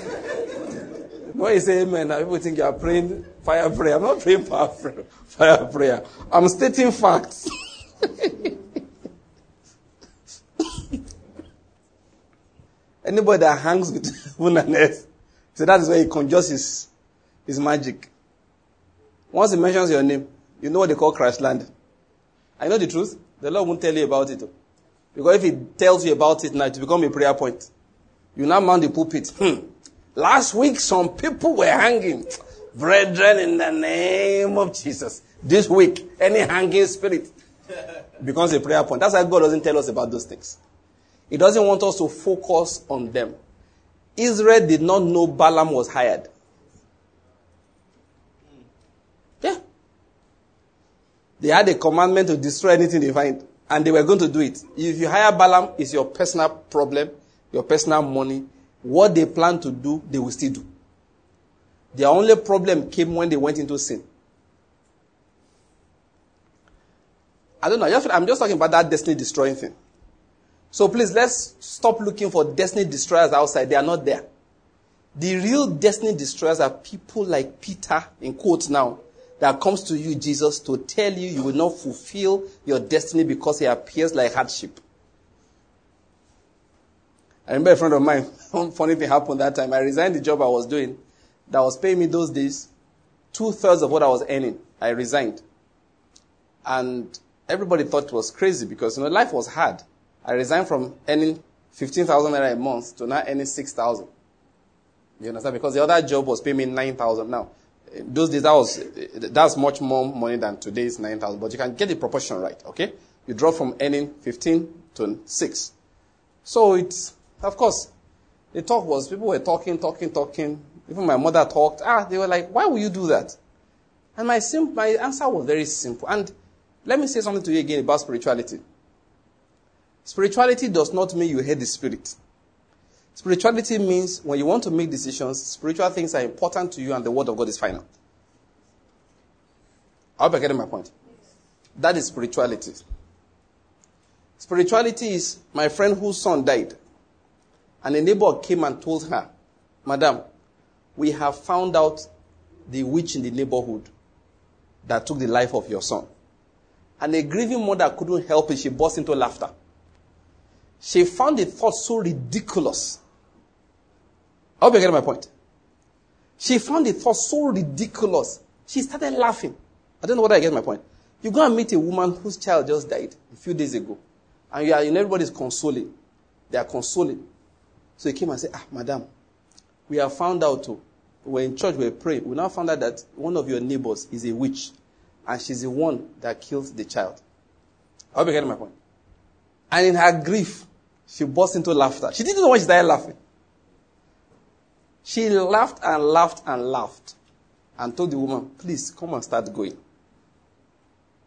When you say amen, people think you are praying fire prayer. I'm not praying fire prayer. Fire prayer. I'm stating facts. [laughs] Anybody that hangs with [laughs] heaven and earth, so that is where he conjures his, his magic. Once he mentions your name, you know what they call crash land. I know the truth. The Lord won't tell you about it. Because if He tells you about it now, it will become a prayer point. You now mount the pulpit. Hmm. Last week, some people were hanging. Brethren, in the name of Jesus. This week, any hanging spirit becomes a prayer point. That's why God doesn't tell us about those things. He doesn't want us to focus on them. Israel did not know Balaam was hired. Yeah. They had a commandment to destroy anything they find, and they were going to do it. If you hire Balaam, it's your personal problem, your personal money. What they plan to do, they will still do. Their only problem came when they went into sin. I don't know. I'm just talking about that destiny destroying thing. So please, let's stop looking for destiny destroyers outside. They are not there. The real destiny destroyers are people like Peter, in quotes now, that comes to you, Jesus, to tell you you will not fulfill your destiny because it appears like hardship. I remember a friend of mine, [laughs] funny thing happened that time. I resigned the job I was doing that was paying me those days two thirds of what I was earning. I resigned. And everybody thought it was crazy because, you know, life was hard. I resigned from earning 15,000 naira a month to now earning 6,000. You understand? Because the other job was paying me 9,000 now those days that was that's much more money than today's 9000 but you can get the proportion right okay you drop from earning 15 to 6 so it's of course the talk was people were talking talking talking even my mother talked ah they were like why would you do that and my sim- my answer was very simple and let me say something to you again about spirituality spirituality does not mean you hate the spirit Spirituality means when you want to make decisions, spiritual things are important to you and the word of God is final. I hope you're getting my point. That is spirituality. Spirituality is my friend whose son died. And a neighbor came and told her, Madam, we have found out the witch in the neighborhood that took the life of your son. And a grieving mother couldn't help it. She burst into laughter. She found the thought so ridiculous I hope you get my point. She found the thought so ridiculous. She started laughing. I don't know whether I get my point. You go and meet a woman whose child just died a few days ago, and you are, and everybody's consoling. They are consoling. So he came and said, Ah, madam, we have found out, too. we're in church, we're praying. We now found out that one of your neighbors is a witch, and she's the one that killed the child. I hope you getting my point. And in her grief, she burst into laughter. She didn't know why she started laughing. She laughed and laughed and laughed and told the woman, please come and start going.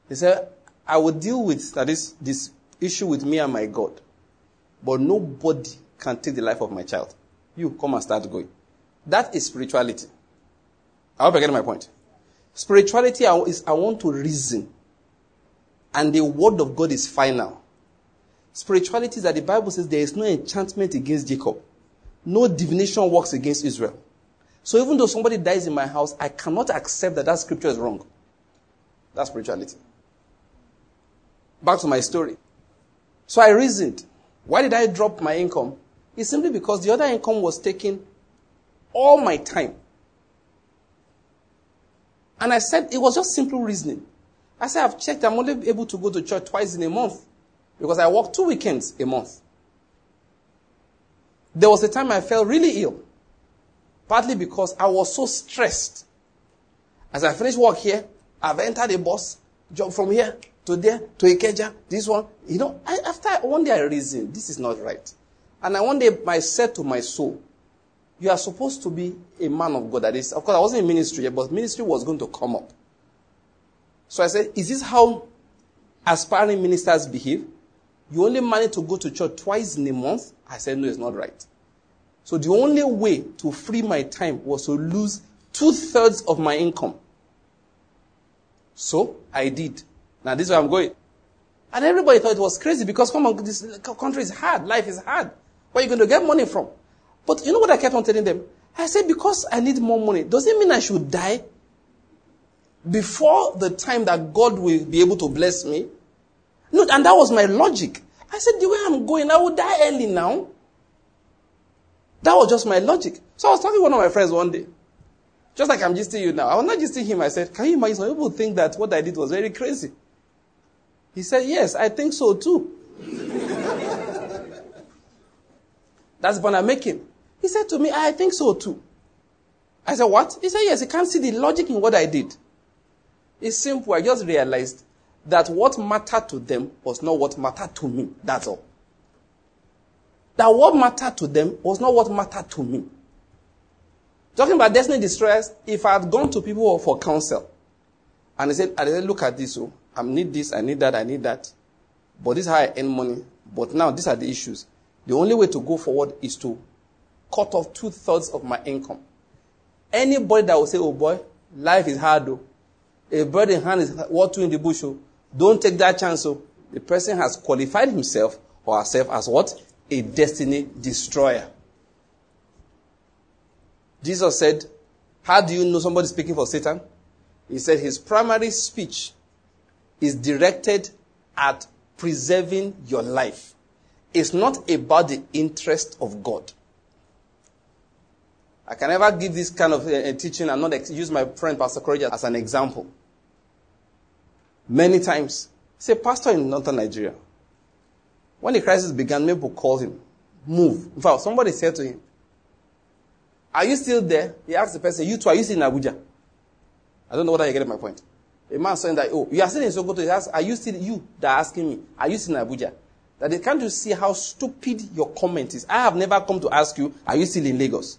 He said, I will deal with that is this issue with me and my God, but nobody can take the life of my child. You come and start going. That is spirituality. I hope I get my point. Spirituality is I want to reason, and the word of God is final. Spirituality is that the Bible says there is no enchantment against Jacob. No divination works against Israel. So even though somebody dies in my house, I cannot accept that that scripture is wrong. That's spirituality. Back to my story. So I reasoned. Why did I drop my income? It's simply because the other income was taking all my time. And I said, it was just simple reasoning. I said, I've checked, I'm only able to go to church twice in a month because I work two weekends a month. There was a time I felt really ill, partly because I was so stressed. As I finished work here, I've entered a bus, job from here, to there, to Ikeja, this one. You know, I, after one day I reasoned, this is not right. And I one day I said to my soul, you are supposed to be a man of God. That is, of course, I wasn't in ministry yet, but ministry was going to come up. So I said, is this how aspiring ministers behave? You only manage to go to church twice in a month? I said, no, it's not right. So the only way to free my time was to lose two thirds of my income. So I did. Now this is where I'm going. And everybody thought it was crazy because come on, this country is hard. Life is hard. Where are you going to get money from? But you know what I kept on telling them? I said, because I need more money, does it mean I should die before the time that God will be able to bless me? No, and that was my logic. I said, the way I'm going, I will die early now. That was just my logic. So I was talking to one of my friends one day. Just like I'm just you now. I was not just him. I said, can you imagine some people think that what I did was very crazy? He said, yes, I think so too. That's the point I'm making. He said to me, I think so too. I said, what? He said, yes, he can't see the logic in what I did. It's simple. I just realized that what mattered to them was not what mattered to me. That's all. That what mattered to them was not what mattered to me. Talking about destiny distress, if I had gone to people for counsel, and they said, I said, look at this, oh, I need this, I need that, I need that. But this is how I earn money. But now these are the issues. The only way to go forward is to cut off two thirds of my income. Anybody that will say, oh boy, life is hard though. A bird in hand is what two in the bush. Oh. Don't take that chance. Oh. The person has qualified himself or herself as what? A destiny destroyer. Jesus said, How do you know somebody speaking for Satan? He said his primary speech is directed at preserving your life. It's not about the interest of God. I can never give this kind of uh, teaching and not use my friend Pastor Courage as an example. Many times, say pastor in northern Nigeria. When the crisis began, people called him, move. In fact, somebody said to him, are you still there? He asked the person, you two, are you still in Abuja? I don't know whether you get my point. A man saying that, oh, you are still in Sokoto. He asks, are you still, you that asking me, are you still in Abuja? That they can't you see how stupid your comment is. I have never come to ask you, are you still in Lagos?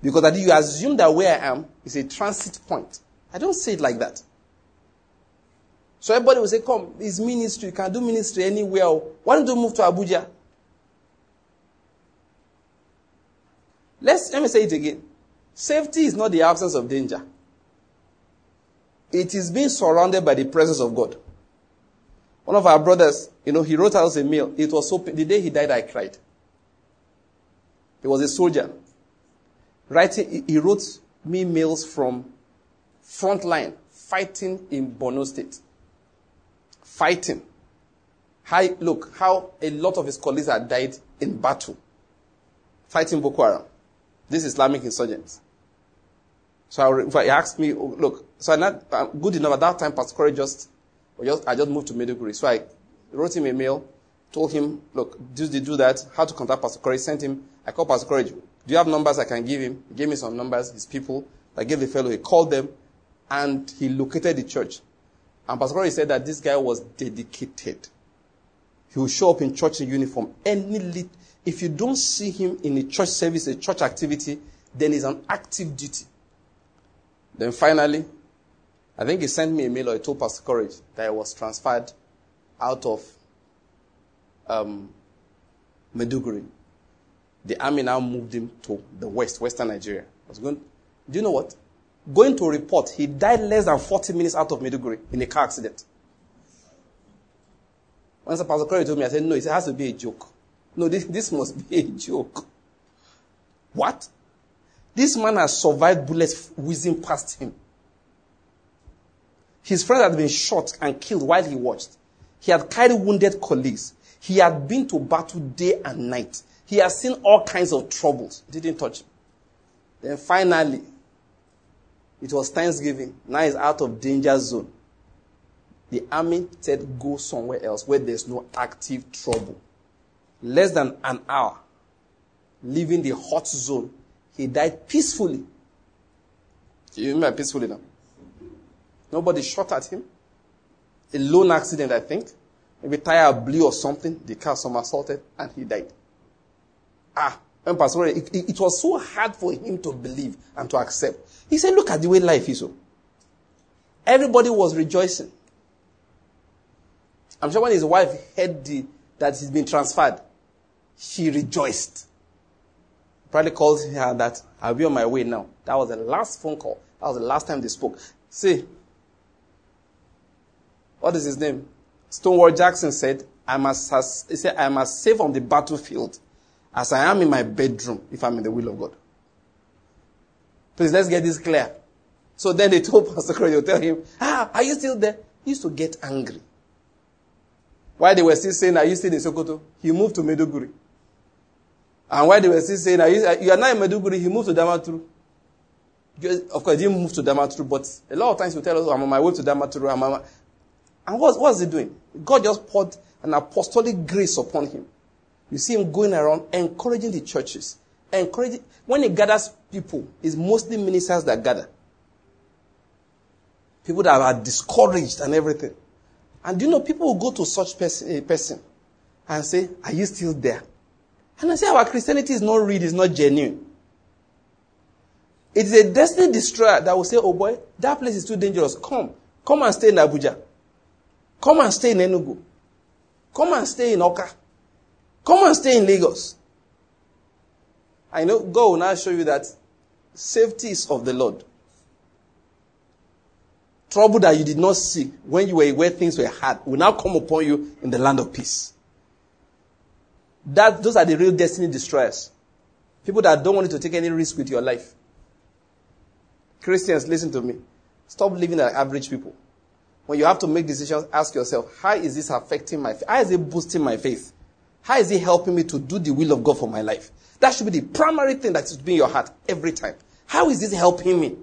Because you assume that where I am is a transit point. I don't say it like that. So everybody will say, come, it's ministry. You can do ministry anywhere. Why don't you move to Abuja? Let's, let me say it again. Safety is not the absence of danger. It is being surrounded by the presence of God. One of our brothers, you know, he wrote us a mail. It was so, the day he died, I cried. He was a soldier. Writing, he wrote me mails from front line, fighting in Borno State. Fighting. How, look, how a lot of his colleagues had died in battle. Fighting Boko Haram. This Islamic insurgents. So I, he asked me, oh, look, so I'm not I'm good enough at that time. Pastor Corey just, I just moved to Maiduguri. So I wrote him a mail, told him, look, do they do that, how to contact Pastor Corey, sent him. I called Pastor Corey. Do you have numbers I can give him? He gave me some numbers, his people. I gave the fellow, he called them, and he located the church. And Pastor Corey said that this guy was dedicated. He will show up in church in uniform. Any lit- if you don't see him in a church service, a church activity, then he's on active duty. Then finally, I think he sent me a mail or he told Pastor Courage that I was transferred out of um, Maiduguri. The army now moved him to the west, western Nigeria. I was going, do you know what? Going to report, he died less than 40 minutes out of Maiduguri in a car accident. Once Pastor Courage told me, I said, no, it has to be a joke. No, this, this must be a joke. What? This man has survived bullets whizzing past him. His friend had been shot and killed while he watched. He had carried wounded colleagues. He had been to battle day and night. He had seen all kinds of troubles. Didn't touch him. Then finally, it was Thanksgiving. Now he's out of danger zone. The army said go somewhere else where there's no active trouble less than an hour, leaving the hot zone, he died peacefully. Do you remember peacefully now? Nobody shot at him. a lone accident, I think. Maybe tire blew or something. The car somersaulted and he died. Ah, and Pastor, it, it, it, was so hard for him to believe and to accept. He said, look at the way life is. Oh. Everybody was rejoicing. I'm sure when his wife heard the, that he's been transferred, she rejoiced. Probably called her that I'll be on my way now. That was the last phone call. That was the last time they spoke. See, what is his name? Stonewall Jackson said, I must, he said, I must save on the battlefield as I am in my bedroom if I'm in the will of God. Please, let's get this clear. So then they [laughs] told Pastor Crowley, they tell him, ah, are you still there? He used to get angry. While they were still saying, are you still in Sokoto? He moved to Maiduguri. And while they were still saying, are you, you are not in Maiduguri, he moved to Damaturu. Of course, he didn't move to Damaturu, but a lot of times he would tell us, I'm on my way to Damaturu. I'm on and what, what's he doing? God just poured an apostolic grace upon him. You see him going around encouraging the churches. Encouraging, when he gathers people, it's mostly ministers that gather. People that are discouraged and everything. And you know, people will go to such person, a eh, person and say, Are you still there? And I say, Our Christianity is not real, it's not genuine. It is a destiny destroyer that will say, Oh boy, that place is too dangerous. Come. Come and stay in Abuja. Come and stay in Enugu. Come and stay in Awka. Come and stay in Lagos. I know God will now show you that safety is of the Lord. Trouble that you did not see when you were where things were hard will now come upon you in the land of peace. That, those are the real destiny destroyers. People that don't want you to take any risk with your life. Christians, listen to me. Stop living like average people. When you have to make decisions, ask yourself, how is this affecting my faith? How is it boosting my faith? How is it helping me to do the will of God for my life? That should be the primary thing that should be in your heart every time. How is this helping me?